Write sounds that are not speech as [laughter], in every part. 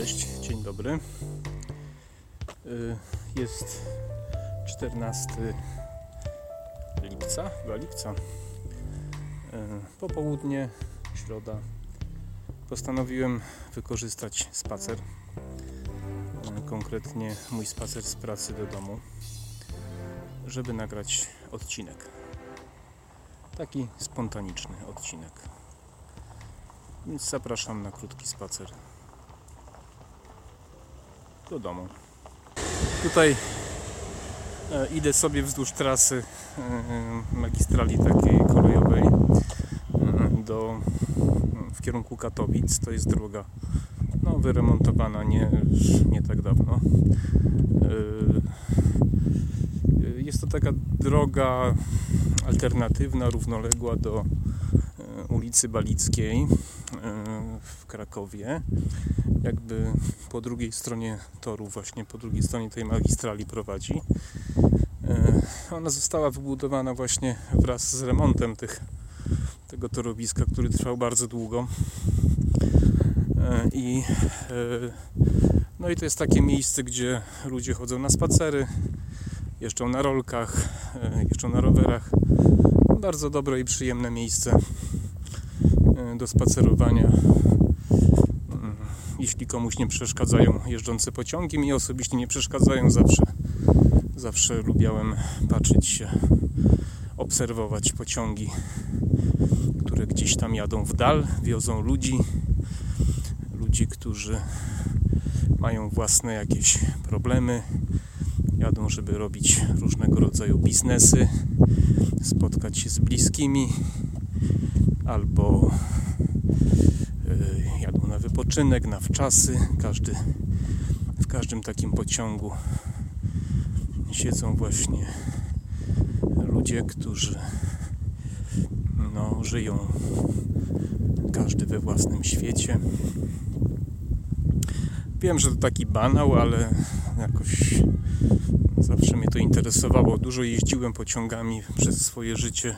Cześć, dzień dobry. Y, jest 14 lipca, chyba lipca. Y, popołudnie, środa. Postanowiłem wykorzystać spacer. Y, konkretnie mój spacer z pracy do domu, żeby nagrać odcinek. Taki spontaniczny odcinek. Więc zapraszam na krótki spacer do domu. Tutaj e, idę sobie wzdłuż trasy e, magistrali takiej kolejowej e, do, w kierunku Katowic. To jest droga no, wyremontowana nie, nie tak dawno. Jest to taka droga alternatywna, równoległa do ulicy Balickiej w Krakowie jakby po drugiej stronie toru, właśnie po drugiej stronie tej magistrali prowadzi. E, ona została wybudowana właśnie wraz z remontem tych, tego torowiska, który trwał bardzo długo. E, I, e, no i to jest takie miejsce, gdzie ludzie chodzą na spacery, jeżdżą na rolkach, jeżdżą na rowerach. Bardzo dobre i przyjemne miejsce do spacerowania jeśli komuś nie przeszkadzają jeżdżące pociągi, mi osobiście nie przeszkadzają zawsze. Zawsze lubiałem patrzeć się, obserwować pociągi, które gdzieś tam jadą w dal, wiozą ludzi, ludzi, którzy mają własne jakieś problemy, jadą, żeby robić różnego rodzaju biznesy, spotkać się z bliskimi albo wypoczynek, na wczasy. Każdy, w każdym takim pociągu siedzą właśnie ludzie, którzy no, żyją każdy we własnym świecie. Wiem, że to taki banał, ale jakoś zawsze mnie to interesowało. Dużo jeździłem pociągami przez swoje życie.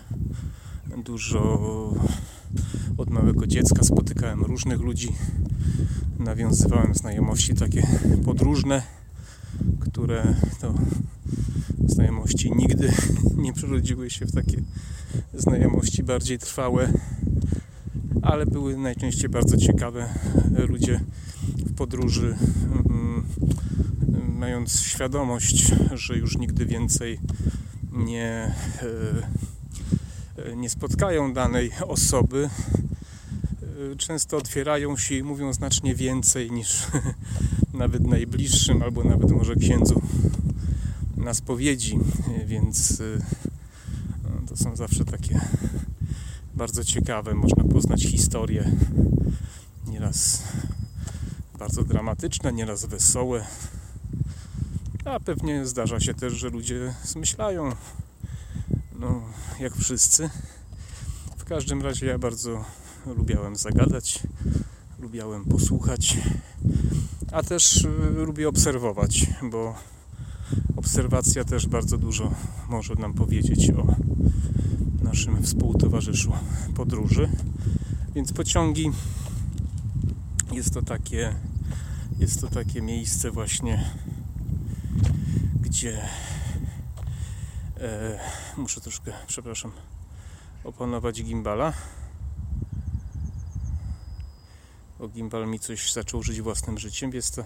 Dużo od małego dziecka spotykałem różnych ludzi, nawiązywałem znajomości takie podróżne, które to znajomości nigdy [laughs] nie przerodziły się w takie znajomości bardziej trwałe, ale były najczęściej bardzo ciekawe. Ludzie w podróży, mm, mając świadomość, że już nigdy więcej nie, e, nie spotkają danej osoby, często otwierają się i mówią znacznie więcej niż [laughs] nawet najbliższym, albo nawet może księdzu na spowiedzi, więc y, no, to są zawsze takie bardzo ciekawe, można poznać historię nieraz bardzo dramatyczne, nieraz wesołe. A pewnie zdarza się też, że ludzie zmyślają. No, jak wszyscy. W każdym razie ja bardzo lubiałem zagadać, lubiałem posłuchać, a też y, lubię obserwować, bo obserwacja też bardzo dużo może nam powiedzieć o naszym współtowarzyszu podróży. Więc pociągi jest to takie jest to takie miejsce właśnie gdzie e, muszę troszkę, przepraszam, opanować gimbala bo gimbal mi coś zaczął żyć własnym życiem, więc to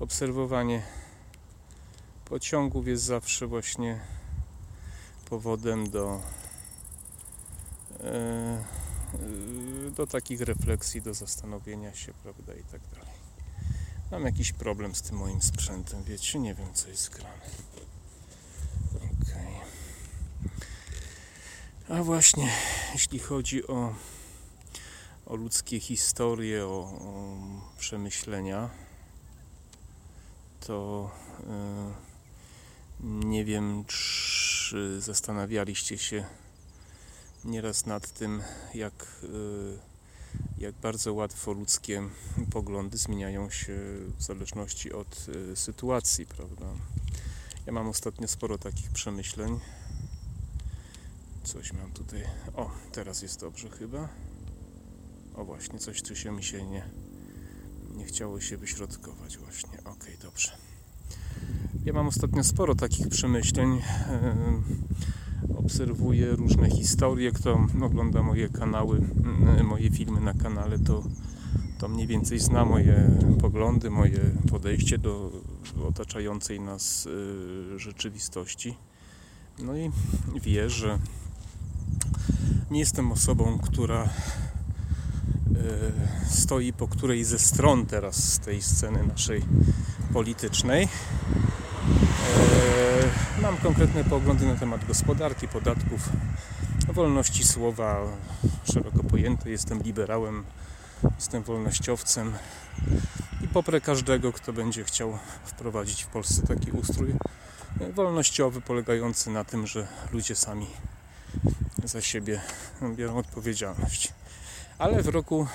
obserwowanie pociągów jest zawsze właśnie powodem do e, do takich refleksji, do zastanowienia się, prawda, i tak dalej. Mam jakiś problem z tym moim sprzętem, wiecie, nie wiem co jest grane. Okay. A właśnie, jeśli chodzi o o ludzkie historie, o, o przemyślenia, to yy, nie wiem, czy zastanawialiście się nieraz nad tym, jak, yy, jak bardzo łatwo ludzkie poglądy zmieniają się w zależności od yy, sytuacji, prawda? Ja mam ostatnio sporo takich przemyśleń. Coś mam tutaj. O, teraz jest dobrze chyba. O właśnie, coś tu się mi się nie, Nie chciało się wyśrodkować właśnie. Okej, okay, dobrze. Ja mam ostatnio sporo takich przemyśleń. Obserwuję różne historie. Kto ogląda moje kanały, moje filmy na kanale, to, to mniej więcej zna moje poglądy, moje podejście do otaczającej nas y, rzeczywistości. No i wie, że nie jestem osobą, która E, stoi po której ze stron teraz z tej sceny naszej politycznej. E, mam konkretne poglądy na temat gospodarki, podatków, wolności słowa szeroko pojęte. Jestem liberałem, jestem wolnościowcem i poprę każdego, kto będzie chciał wprowadzić w Polsce taki ustrój wolnościowy, polegający na tym, że ludzie sami za siebie biorą odpowiedzialność ale w roku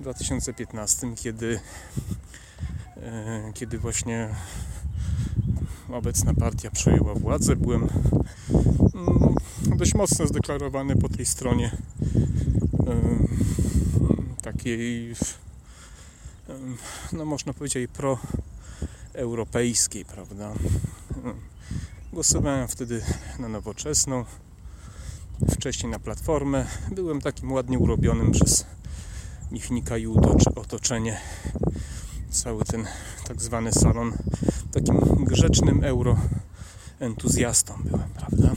2015, e, kiedy, e, kiedy właśnie obecna partia przejęła władzę, byłem mm, dość mocno zdeklarowany po tej stronie e, takiej, no można powiedzieć, proeuropejskiej, prawda? Głosowałem wtedy na nowoczesną wcześniej na platformę. Byłem takim ładnie urobionym przez Michnika i otoczenie. Cały ten tak zwany salon takim grzecznym euro entuzjastą byłem, prawda?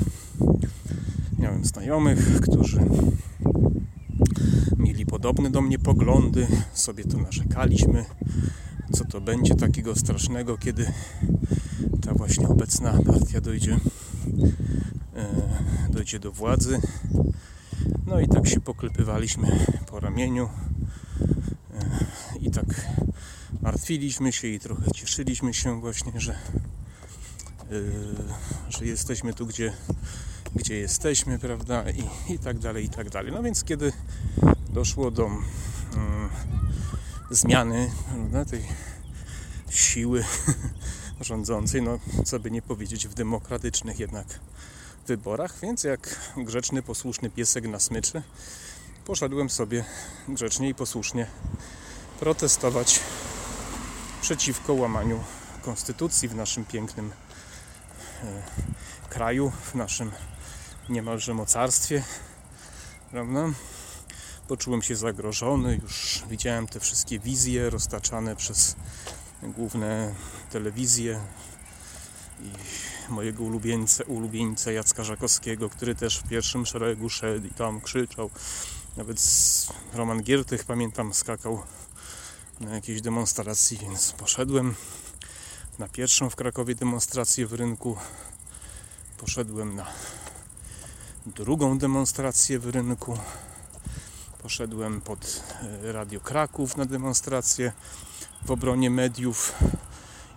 Miałem znajomych, którzy mieli podobne do mnie poglądy, sobie to narzekaliśmy, co to będzie takiego strasznego, kiedy ta właśnie obecna partia dojdzie E, dojdzie do władzy. No i tak się poklepywaliśmy po ramieniu e, i tak martwiliśmy się i trochę cieszyliśmy się właśnie, że, e, że jesteśmy tu, gdzie, gdzie jesteśmy, prawda, i, i tak dalej, i tak dalej. No więc kiedy doszło do mm, zmiany prawda, tej siły [laughs] rządzącej, no co by nie powiedzieć, w demokratycznych jednak wyborach, więc jak grzeczny, posłuszny piesek na smyczy poszedłem sobie grzecznie i posłusznie protestować przeciwko łamaniu konstytucji w naszym pięknym e, kraju, w naszym niemalże mocarstwie. Prawda? Poczułem się zagrożony, już widziałem te wszystkie wizje roztaczane przez główne telewizje i mojego ulubieńca, ulubieńca Jacka Żakowskiego, który też w pierwszym szeregu szedł i tam krzyczał. Nawet Roman Giertych, pamiętam, skakał na jakiejś demonstracji, więc poszedłem na pierwszą w Krakowie demonstrację w rynku. Poszedłem na drugą demonstrację w rynku. Poszedłem pod e, Radio Kraków na demonstrację w obronie mediów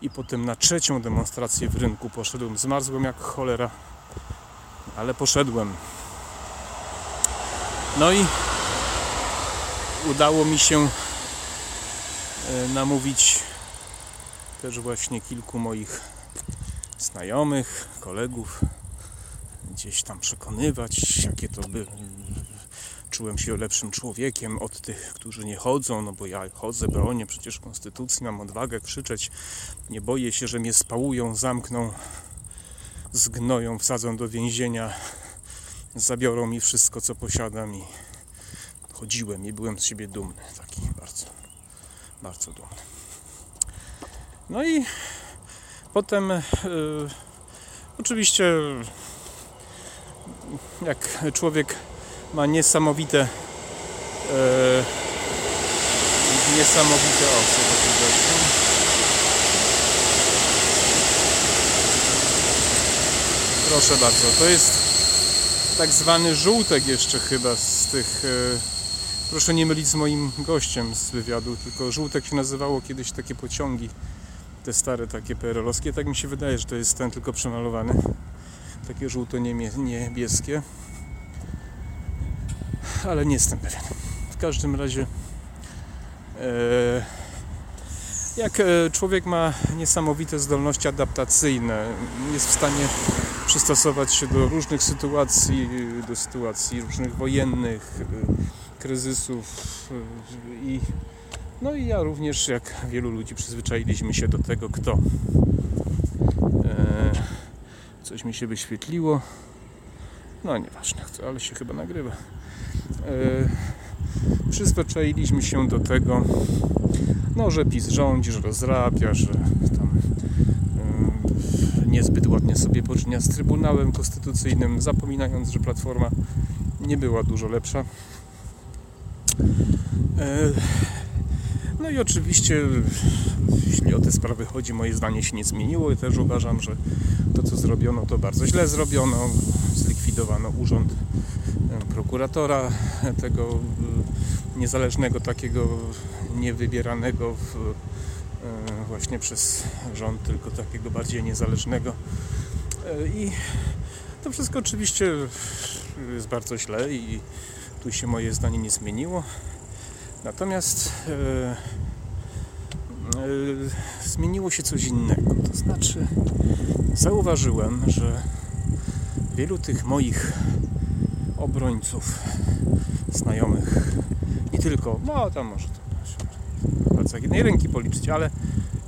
i potem na trzecią demonstrację w rynku poszedłem. Zmarzłem jak cholera, ale poszedłem. No i udało mi się e, namówić też właśnie kilku moich znajomych, kolegów, gdzieś tam przekonywać, jakie to by czułem się lepszym człowiekiem od tych, którzy nie chodzą, no bo ja chodzę, bronię przecież konstytucji, mam odwagę krzyczeć, nie boję się, że mnie spałują, zamkną, zgnoją, wsadzą do więzienia, zabiorą mi wszystko, co posiadam i chodziłem i byłem z siebie dumny, taki bardzo, bardzo dumny. No i potem yy, oczywiście jak człowiek ma niesamowite e, niesamowite oczy proszę bardzo to jest tak zwany żółtek jeszcze chyba z tych e, proszę nie mylić z moim gościem z wywiadu tylko żółtek się nazywało kiedyś takie pociągi te stare takie PRL-owskie tak mi się wydaje, że to jest ten tylko przemalowany takie żółto-niebieskie ale nie jestem pewien. W każdym razie e, jak e, człowiek ma niesamowite zdolności adaptacyjne, jest w stanie przystosować się do różnych sytuacji, do sytuacji różnych wojennych, e, kryzysów i No i ja również, jak wielu ludzi, przyzwyczailiśmy się do tego, kto. Coś mi się wyświetliło. No nieważne, ale się chyba nagrywa. E, przyzwyczailiśmy się do tego, no, że PiS rządzi, że rozrabia, że tam e, niezbyt ładnie sobie poczynia z Trybunałem Konstytucyjnym, zapominając, że Platforma nie była dużo lepsza. E, no i oczywiście, jeśli o te sprawy chodzi, moje zdanie się nie zmieniło i też uważam, że to, co zrobiono, to bardzo źle zrobiono. Zlikwidowano urząd prokuratora, tego e, niezależnego, takiego niewybieranego w, właśnie przez rząd, tylko takiego bardziej niezależnego. I to wszystko oczywiście jest bardzo źle i tu się moje zdanie nie zmieniło. Natomiast e, e, zmieniło się coś innego. To znaczy, zauważyłem, że wielu tych moich obrońców, znajomych, nie tylko, no tam może to palcach jednej ręki policzyć, ale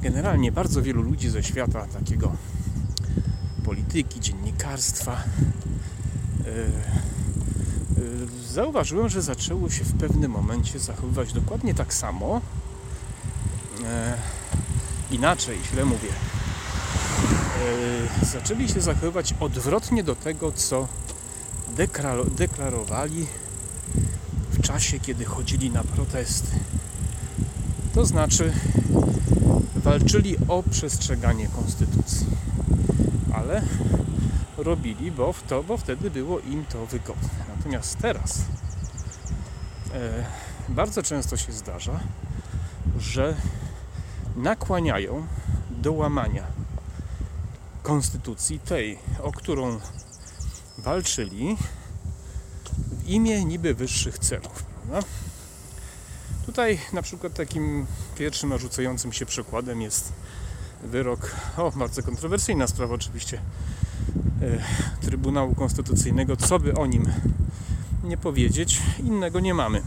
generalnie bardzo wielu ludzi ze świata takiego polityki, dziennikarstwa, e, zauważyłem, że zaczęło się w pewnym momencie zachowywać dokładnie tak samo. E, inaczej, źle mówię. E, zaczęli się zachowywać odwrotnie do tego, co deklarowali w czasie, kiedy chodzili na protesty. To znaczy, walczyli o przestrzeganie konstytucji, ale robili, bo, w to, bo wtedy było im to wygodne. Natomiast teraz e, bardzo często się zdarza, że nakłaniają do łamania konstytucji tej, o którą walczyli w imię niby wyższych celów. Prawda? Tutaj na przykład takim pierwszym narzucającym się przykładem jest wyrok, o bardzo kontrowersyjna sprawa oczywiście, e, Trybunału Konstytucyjnego, co by o nim nie powiedzieć, innego nie mamy. E,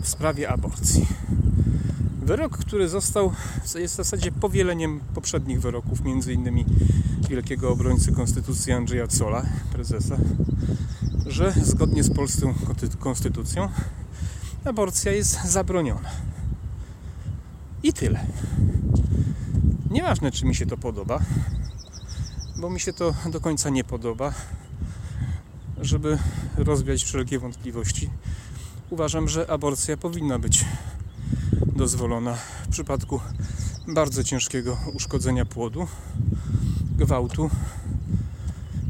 w sprawie aborcji. Wyrok, który został, jest w zasadzie powieleniem poprzednich wyroków, między innymi wielkiego obrońcy konstytucji Andrzeja Cola, prezesa, że zgodnie z polską konstytucją aborcja jest zabroniona. I tyle. Nieważne, czy mi się to podoba, bo mi się to do końca nie podoba, żeby rozwiać wszelkie wątpliwości. Uważam, że aborcja powinna być dozwolona w przypadku bardzo ciężkiego uszkodzenia płodu, gwałtu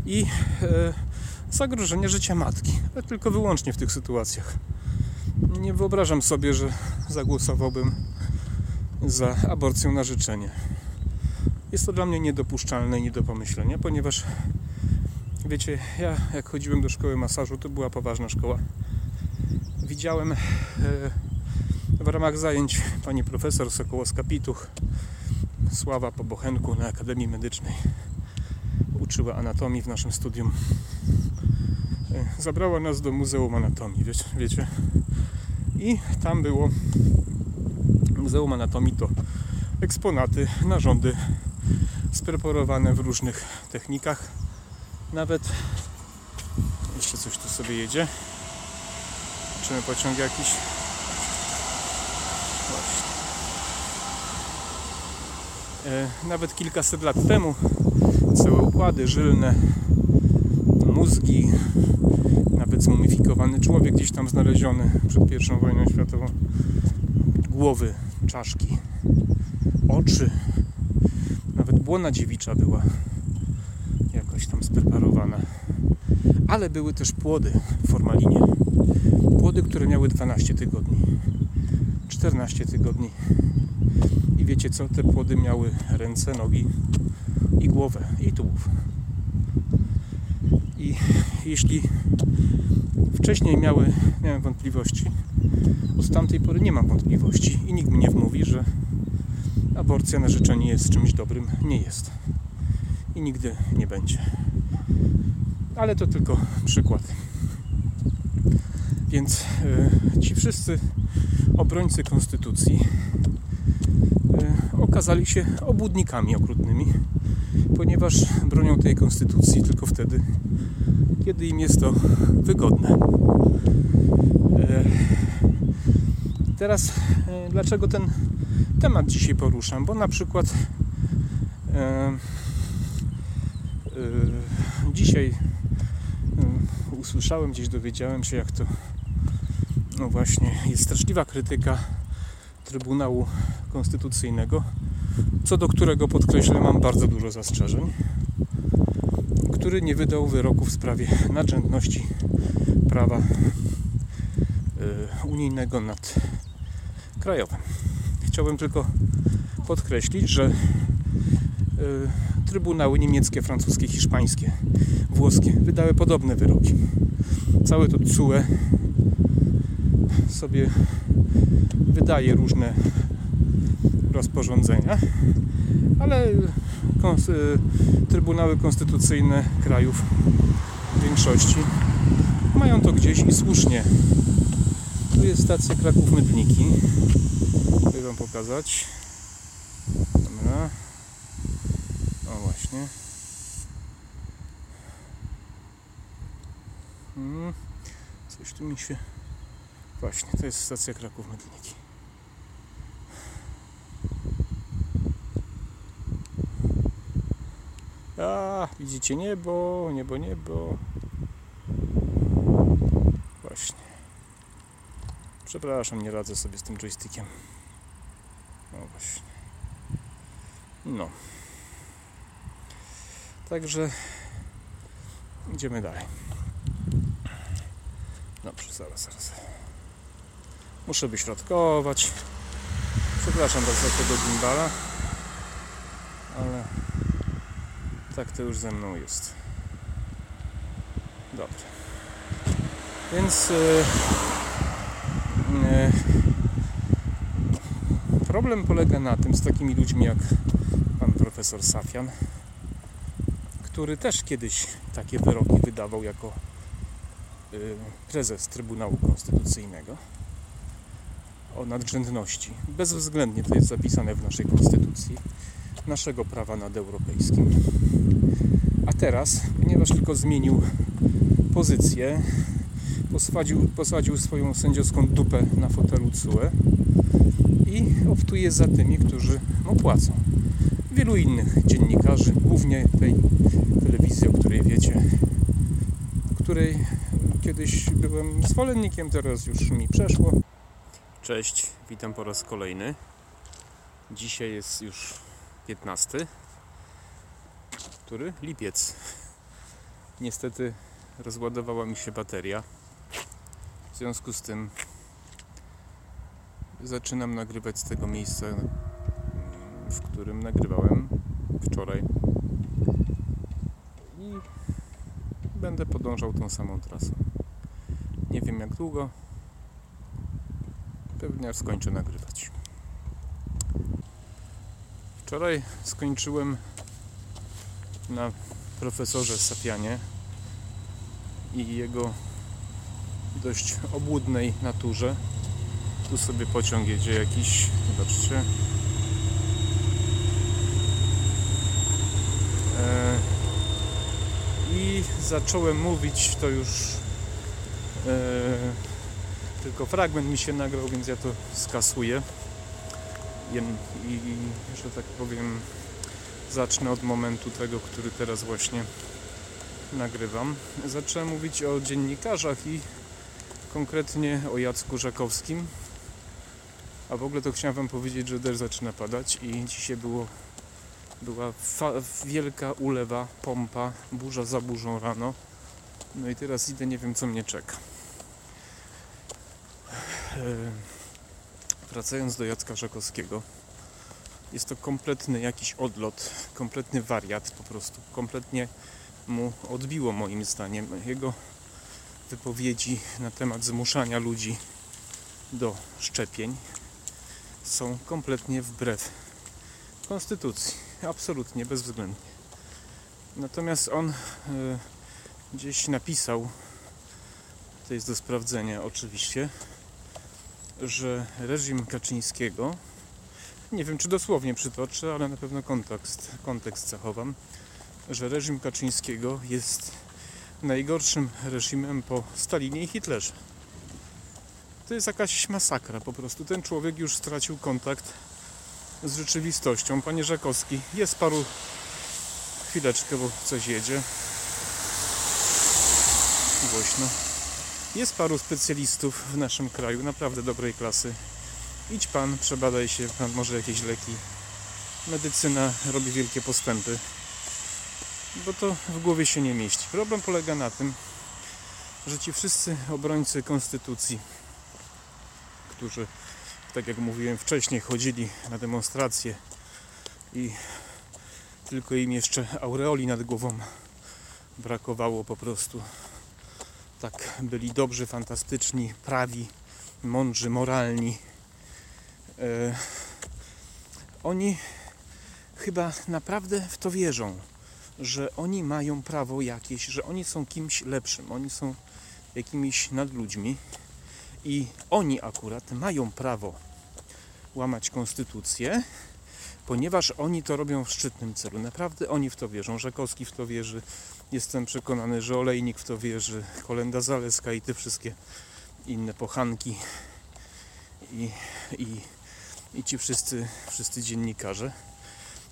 i e, zagrożenia życia matki, ale tylko wyłącznie w tych sytuacjach. Nie wyobrażam sobie, że zagłosowałbym za aborcją na życzenie. Jest to dla mnie niedopuszczalne i nie do pomyślenia, ponieważ wiecie, ja jak chodziłem do szkoły masażu, to była poważna szkoła. Widziałem e, w ramach zajęć pani profesor Sokołowska-Pituch Sława po Bochenku na Akademii Medycznej uczyła anatomii w naszym studium. E, zabrała nas do Muzeum Anatomii, wiecie, wiecie. I tam było Muzeum Anatomii to eksponaty, narządy spreparowane w różnych technikach. Nawet jeszcze coś tu sobie jedzie. Czymy pociąg jakiś. Właśnie. E, nawet kilkaset lat temu całe układy żylne, mózgi, nawet zmumifikowany człowiek gdzieś tam znaleziony przed I wojną światową, głowy, czaszki, oczy, nawet błona dziewicza była jakoś tam spreparowana. Ale były też płody w formalinie. Płody, które miały 12 tygodni, 14 tygodni. Wiecie co? Te płody miały ręce, nogi i głowę, i tułów. I jeśli wcześniej miały, miałem wątpliwości, od tamtej pory nie mam wątpliwości i nikt mi nie wmówi, że aborcja na życzenie jest czymś dobrym. Nie jest. I nigdy nie będzie. Ale to tylko przykład. Więc e, ci wszyscy obrońcy konstytucji okazali się obłudnikami okrutnymi, ponieważ bronią tej konstytucji tylko wtedy, kiedy im jest to wygodne. E, teraz dlaczego ten temat dzisiaj poruszam? Bo na przykład dzisiaj usłyszałem, gdzieś dowiedziałem się, jak to no właśnie jest straszliwa krytyka Trybunału Konstytucyjnego, co do którego podkreślę mam bardzo dużo zastrzeżeń, który nie wydał wyroku w sprawie nadrzędności prawa y, unijnego nad krajowym. Chciałbym tylko podkreślić, że y, trybunały niemieckie, francuskie, hiszpańskie, włoskie wydały podobne wyroki. Całe to CUE sobie wydaje różne rozporządzenia, ale trybunały konstytucyjne krajów większości mają to gdzieś i słusznie. Tu jest stacja Kraków-Mydniki. Chcę Wam pokazać. Dobra. O właśnie. Hmm. Coś tu mi się... Właśnie, to jest stacja Kraków-Mydniki. A, widzicie niebo, niebo, niebo. Właśnie. Przepraszam, nie radzę sobie z tym joystickiem. No właśnie. No. Także idziemy dalej. Dobrze, zaraz, zaraz. Muszę wyśrodkować. Przepraszam bardzo tego gimbala, ale tak to już ze mną jest. Dobrze. Więc yy, yy, problem polega na tym z takimi ludźmi jak pan profesor Safian, który też kiedyś takie wyroki wydawał jako Y, prezes Trybunału Konstytucyjnego o nadrzędności. Bezwzględnie to jest zapisane w naszej konstytucji, naszego prawa nadeuropejskim. A teraz, ponieważ tylko zmienił pozycję, posadził, posadził swoją sędziowską dupę na fotelu CUE i optuje za tymi, którzy mu płacą. Wielu innych dziennikarzy, głównie tej telewizji, o której wiecie, której Kiedyś byłem zwolennikiem, teraz już mi przeszło. Cześć, witam po raz kolejny. Dzisiaj jest już 15. Który? Lipiec. Niestety rozładowała mi się bateria. W związku z tym zaczynam nagrywać z tego miejsca, w którym nagrywałem wczoraj. I będę podążał tą samą trasą. Nie wiem jak długo. Pewnie aż skończę nagrywać. Wczoraj skończyłem na profesorze Safianie i jego dość obłudnej naturze. Tu sobie pociąg jedzie jakiś, zobaczcie. E, I zacząłem mówić to już E, tylko fragment mi się nagrał, więc ja to skasuję i, i, że tak powiem zacznę od momentu tego, który teraz właśnie nagrywam. Zacząłem mówić o dziennikarzach i konkretnie o Jacku Żakowskim. A w ogóle to chciałem Wam powiedzieć, że deszcz zaczyna padać i dzisiaj było, była wielka ulewa, pompa, burza za burzą rano. No i teraz idę, nie wiem co mnie czeka. E, wracając do Jacka Żakowskiego, jest to kompletny jakiś odlot, kompletny wariat po prostu. Kompletnie mu odbiło moim zdaniem jego wypowiedzi na temat zmuszania ludzi do szczepień są kompletnie wbrew konstytucji. Absolutnie, bezwzględnie. Natomiast on y, gdzieś napisał to jest do sprawdzenia oczywiście, że reżim Kaczyńskiego, nie wiem czy dosłownie przytoczę, ale na pewno kontekst, kontekst zachowam, że reżim Kaczyńskiego jest najgorszym reżimem po Stalinie i Hitlerze. To jest jakaś masakra po prostu. Ten człowiek już stracił kontakt z rzeczywistością. Panie Żakowski, jest paru chwileczkę, bo coś jedzie. Głośno. Jest paru specjalistów w naszym kraju, naprawdę dobrej klasy. Idź pan, przebadaj się, pan może jakieś leki. Medycyna robi wielkie postępy, bo to w głowie się nie mieści. Problem polega na tym, że ci wszyscy obrońcy konstytucji, którzy, tak jak mówiłem wcześniej, chodzili na demonstracje i tylko im jeszcze aureoli nad głową brakowało po prostu. Tak, byli dobrzy, fantastyczni, prawi, mądrzy, moralni. E, oni chyba naprawdę w to wierzą, że oni mają prawo jakieś, że oni są kimś lepszym, oni są jakimiś nadludźmi i oni akurat mają prawo łamać konstytucję, ponieważ oni to robią w szczytnym celu. Naprawdę oni w to wierzą. Żakowski w to wierzy. Jestem przekonany, że Olejnik w to wierzy. Kolenda Zaleska i te wszystkie inne pochanki i, i, i ci wszyscy, wszyscy dziennikarze.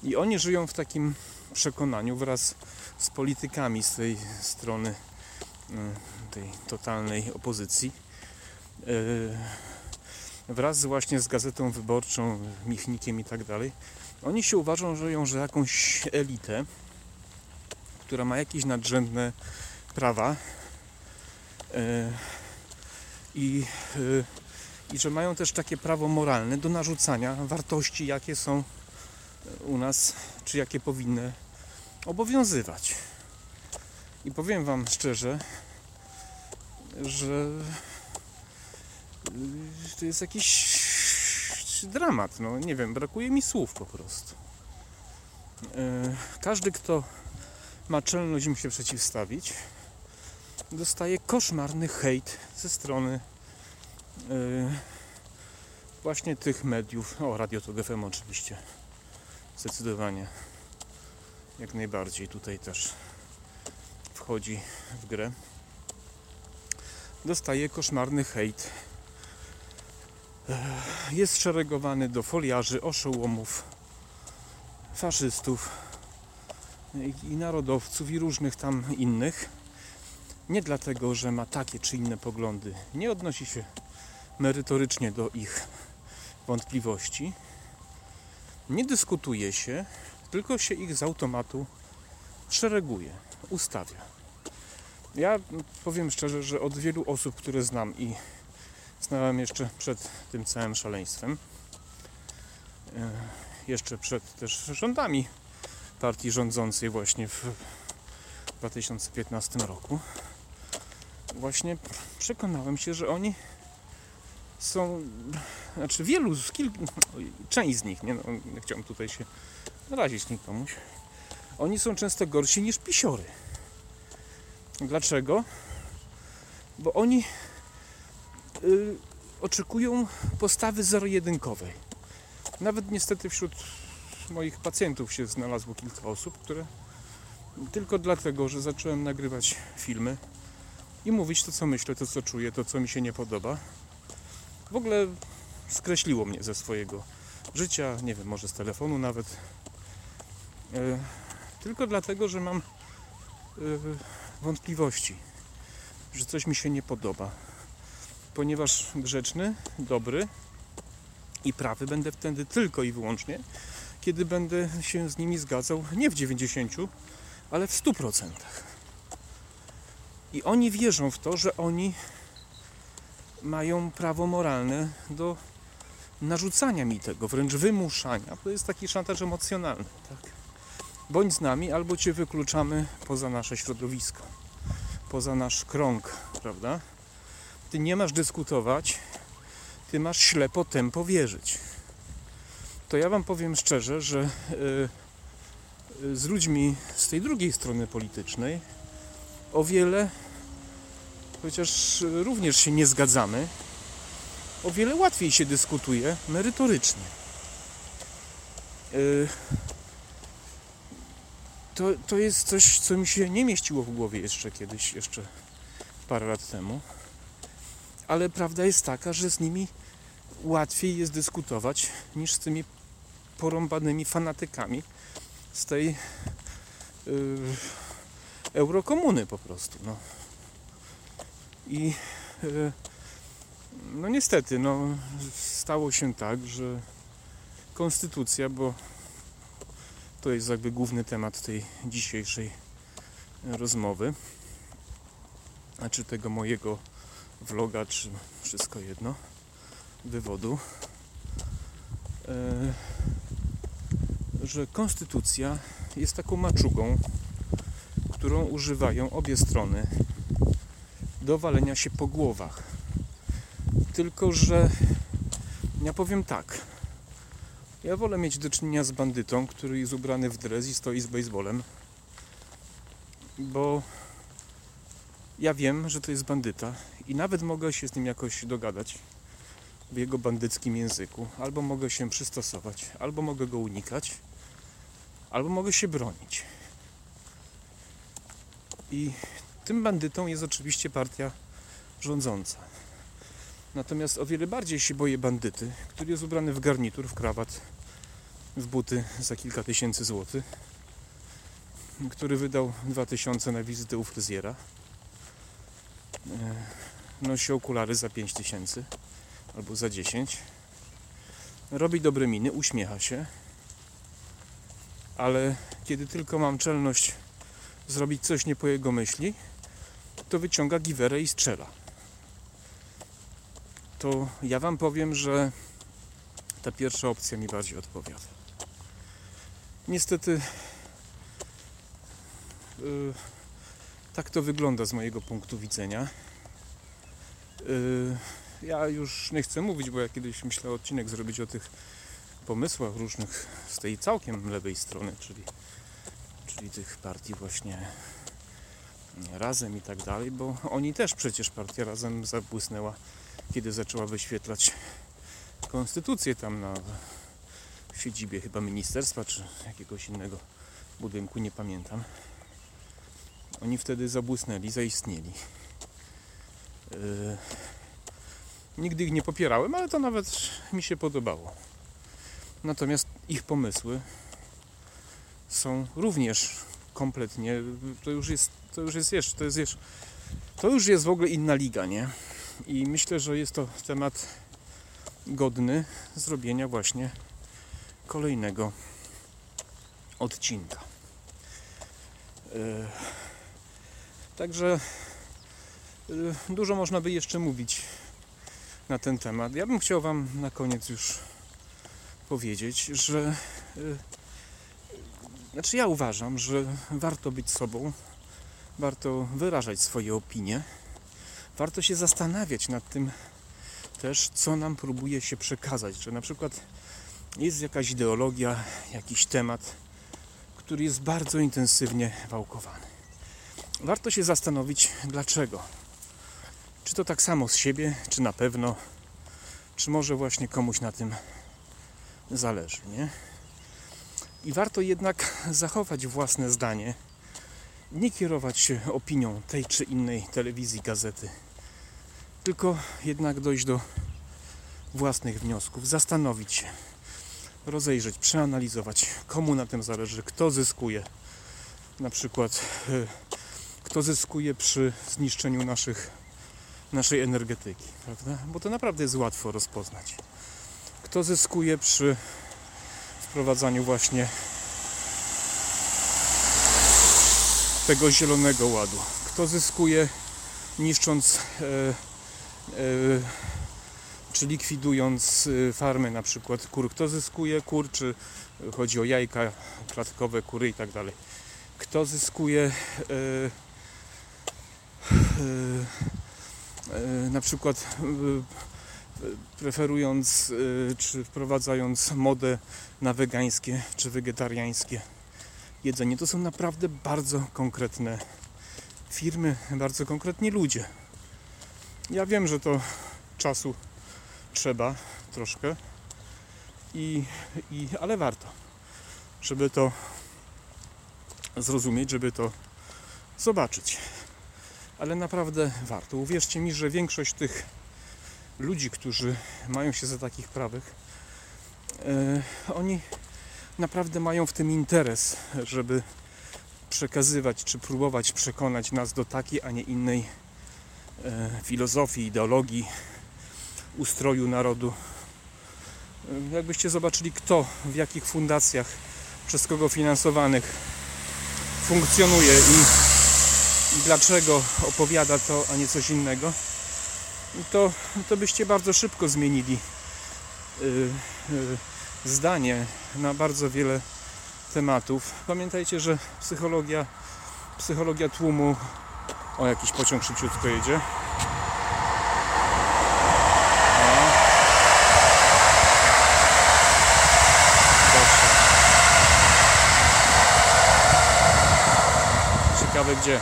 I oni żyją w takim przekonaniu wraz z politykami z tej strony mm, tej totalnej opozycji e, wraz właśnie z Gazetą Wyborczą, Michnikiem i tak dalej, oni się uważają, że ją, że jakąś elitę, która ma jakieś nadrzędne prawa e, i, i że mają też takie prawo moralne do narzucania wartości, jakie są u nas, czy jakie powinny obowiązywać. I powiem Wam szczerze, że to jest jakiś dramat. No nie wiem, brakuje mi słów po prostu. E, każdy, kto ma czelność im się przeciwstawić, dostaje koszmarny hejt ze strony e, właśnie tych mediów. O, Radio Tok FM oczywiście. Zdecydowanie. Jak najbardziej tutaj też wchodzi w grę. Dostaje koszmarny hejt jest szeregowany do foliarzy, oszołomów, faszystów i narodowców i różnych tam innych. Nie dlatego, że ma takie czy inne poglądy. Nie odnosi się merytorycznie do ich wątpliwości. Nie dyskutuje się, tylko się ich z automatu szereguje, ustawia. Ja powiem szczerze, że od wielu osób, które znam i znałem jeszcze przed tym całym szaleństwem. E, jeszcze przed też rządami partii rządzącej właśnie w 2015 roku. Właśnie przekonałem się, że oni są, znaczy wielu, kilku, część z nich, nie, no, nie tutaj się narazić nikomuś, oni są często gorsi niż pisiory. Dlaczego? Bo oni y, oczekują postawy zero-jedynkowej. Nawet niestety wśród moich pacjentów się znalazło kilka osób, które tylko dlatego, że zacząłem nagrywać filmy i mówić to, co myślę, to, co czuję, to, co mi się nie podoba, w ogóle skreśliło mnie ze swojego życia, nie wiem, może z telefonu nawet. E, tylko dlatego, że mam e, wątpliwości, że coś mi się nie podoba ponieważ grzeczny, dobry i prawy będę wtedy tylko i wyłącznie, kiedy będę się z nimi zgadzał nie w 90, ale w 100%. I oni wierzą w to, że oni mają prawo moralne do narzucania mi tego, wręcz wymuszania. To jest taki szantaż emocjonalny. Tak? Bądź z nami, albo cię wykluczamy poza nasze środowisko, poza nasz krąg, prawda? Ty nie masz dyskutować, ty masz ślepo tempo wierzyć. To ja Wam powiem szczerze, że z ludźmi z tej drugiej strony politycznej o wiele chociaż również się nie zgadzamy, o wiele łatwiej się dyskutuje merytorycznie. Y, to, to jest coś, co mi się nie mieściło w głowie jeszcze kiedyś, jeszcze parę lat temu. Ale prawda jest taka, że z nimi łatwiej jest dyskutować niż z tymi porąbanymi fanatykami z tej yy, eurokomuny po prostu. No. I yy, no niestety, no, stało się tak, że konstytucja, bo to jest jakby główny temat tej dzisiejszej rozmowy, a czy tego mojego vloga, czy wszystko jedno, wywodu, e, że konstytucja jest taką maczugą, którą używają obie strony do walenia się po głowach. Tylko, że ja powiem tak. Ja wolę mieć do czynienia z bandytą, który jest ubrany w dres i stoi z baseballem, bo ja wiem, że to jest bandyta i nawet mogę się z nim jakoś dogadać w jego bandyckim języku. Albo mogę się przystosować, albo mogę go unikać, albo mogę się bronić. I tym bandytą jest oczywiście partia rządząca. Natomiast o wiele bardziej się boję bandyty, który jest ubrany w garnitur, w krawat, w buty za kilka tysięcy złotych, który wydał 2000 na wizytę u fryzjera. E, nosi okulary za 5000 albo za 10. Robi dobre miny, uśmiecha się, ale kiedy tylko mam czelność zrobić coś nie po jego myśli, to wyciąga giwerę i strzela to ja Wam powiem, że ta pierwsza opcja mi bardziej odpowiada. Niestety yy, tak to wygląda z mojego punktu widzenia. Yy, ja już nie chcę mówić, bo ja kiedyś myślałem odcinek zrobić o tych pomysłach różnych z tej całkiem lewej strony, czyli, czyli tych partii właśnie razem i tak dalej, bo oni też przecież partia razem zabłysnęła kiedy zaczęła wyświetlać konstytucję tam na siedzibie chyba ministerstwa czy jakiegoś innego budynku, nie pamiętam. Oni wtedy zabłysnęli, zaistnieli. Yy, nigdy ich nie popierałem, ale to nawet mi się podobało. Natomiast ich pomysły są również kompletnie, to już jest, to już jest jeszcze, to jest jeszcze, to już jest w ogóle inna liga, nie? I myślę, że jest to temat godny zrobienia właśnie kolejnego odcinka. E, także e, dużo można by jeszcze mówić na ten temat. Ja bym chciał Wam na koniec już powiedzieć, że e, znaczy ja uważam, że warto być sobą, warto wyrażać swoje opinie warto się zastanawiać nad tym też, co nam próbuje się przekazać. Że na przykład jest jakaś ideologia, jakiś temat, który jest bardzo intensywnie wałkowany. Warto się zastanowić, dlaczego. Czy to tak samo z siebie, czy na pewno, czy może właśnie komuś na tym zależy, nie? I warto jednak [laughs] zachować własne zdanie, nie kierować się opinią tej czy innej telewizji, gazety, tylko jednak dojść do własnych wniosków, zastanowić się, rozejrzeć, przeanalizować, komu na tym zależy, kto zyskuje. Na przykład, e, kto zyskuje przy zniszczeniu naszych, naszej energetyki, prawda? Bo to naprawdę jest łatwo rozpoznać. Kto zyskuje przy wprowadzaniu właśnie tego zielonego ładu. Kto zyskuje niszcząc e, E, czy likwidując e, farmy na przykład kur. Kto zyskuje kur, czy chodzi o jajka, klatkowe kury i tak dalej. Kto zyskuje e, na przykład preferując czy wprowadzając modę na wegańskie czy wegetariańskie jedzenie. To są naprawdę bardzo konkretne firmy, bardzo konkretni ludzie. Ja wiem, że to czasu trzeba troszkę, i, i, ale warto, żeby to zrozumieć, żeby to zobaczyć. Ale naprawdę warto. Uwierzcie mi, że większość tych ludzi, którzy mają się za takich prawych, e, oni naprawdę mają w tym interes, żeby przekazywać czy próbować przekonać nas do takiej, a nie innej e, filozofii, ideologii, ustroju narodu. E, jakbyście zobaczyli, kto w jakich fundacjach, przez kogo finansowanych funkcjonuje i, i dlaczego opowiada to, a nie coś innego, to, to byście bardzo szybko zmienili yy, yy, zdanie na bardzo wiele tematów. Pamiętajcie, że psychologia, psychologia tłumu. O, jakiś pociąg szybciutko jedzie. Ciekawe gdzie.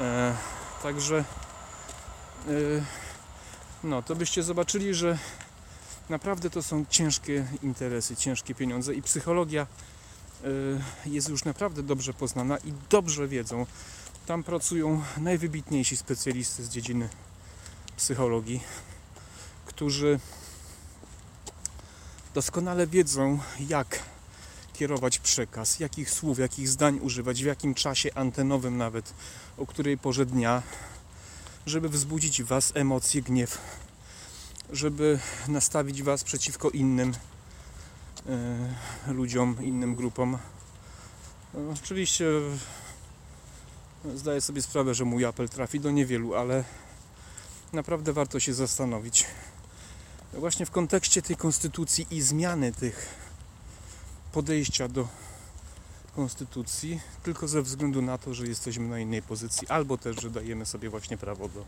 E, także no to byście zobaczyli, że naprawdę to są ciężkie interesy, ciężkie pieniądze i psychologia e, jest już naprawdę dobrze poznana i dobrze wiedzą. Tam pracują najwybitniejsi specjalisty z dziedziny psychologii, którzy doskonale wiedzą, jak kierować przekaz, jakich słów, jakich zdań używać, w jakim czasie antenowym nawet, o której porze dnia, żeby wzbudzić Was emocje, gniew, żeby nastawić Was przeciwko innym e, ludziom, innym grupom. No, oczywiście zdaję sobie sprawę, że mój apel trafi do niewielu, ale naprawdę warto się zastanowić. Właśnie w kontekście tej konstytucji i zmiany tych podejścia do konstytucji, tylko ze względu na to, że jesteśmy na innej pozycji, albo też, że dajemy sobie właśnie prawo do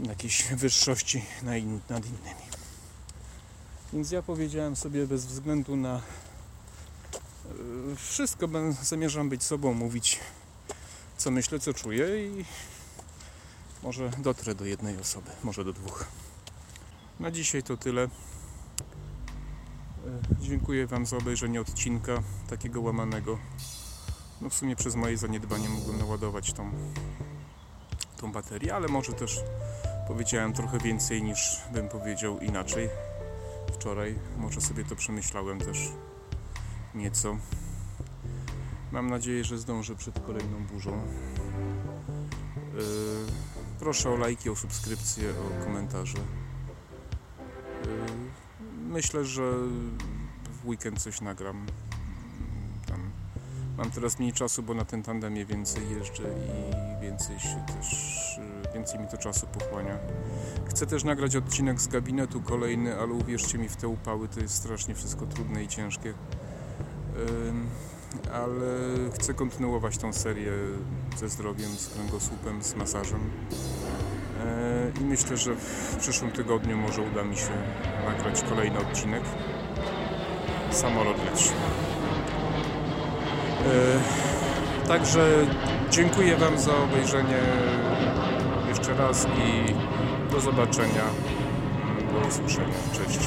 jakiejś wyższości nad innymi. Więc ja powiedziałem sobie bez względu na e, wszystko, zamierzam być sobą, mówić co myślę, co czuję i może dotrę do jednej osoby, może do dwóch. Na dzisiaj to tyle. E, dziękuję Wam za obejrzenie odcinka takiego łamanego. No w sumie przez moje zaniedbanie mógłbym naładować tą, tą baterię, ale może też powiedziałem trochę więcej niż bym powiedział inaczej wczoraj. Może sobie to przemyślałem też nieco. Mam nadzieję, że zdążę przed kolejną burzą. Yy, proszę o lajki, o subskrypcję, o komentarze. Yy, myślę, że w weekend coś nagram. Tam mam teraz mniej czasu, bo na ten tandemie więcej jeżdżę i więcej się też, więcej mi to czasu pochłania. Chcę też nagrać odcinek z gabinetu kolejny, ale uwierzcie mi, w te upały to jest strasznie wszystko trudne i ciężkie ale chcę kontynuować tą serię ze zdrowiem, z kręgosłupem, z masażem. I myślę, że w przyszłym tygodniu może uda mi się nagrać kolejny odcinek. Samolot leci. E, także dziękuję Wam za obejrzenie jeszcze raz i do zobaczenia, do usłyszenia. Cześć.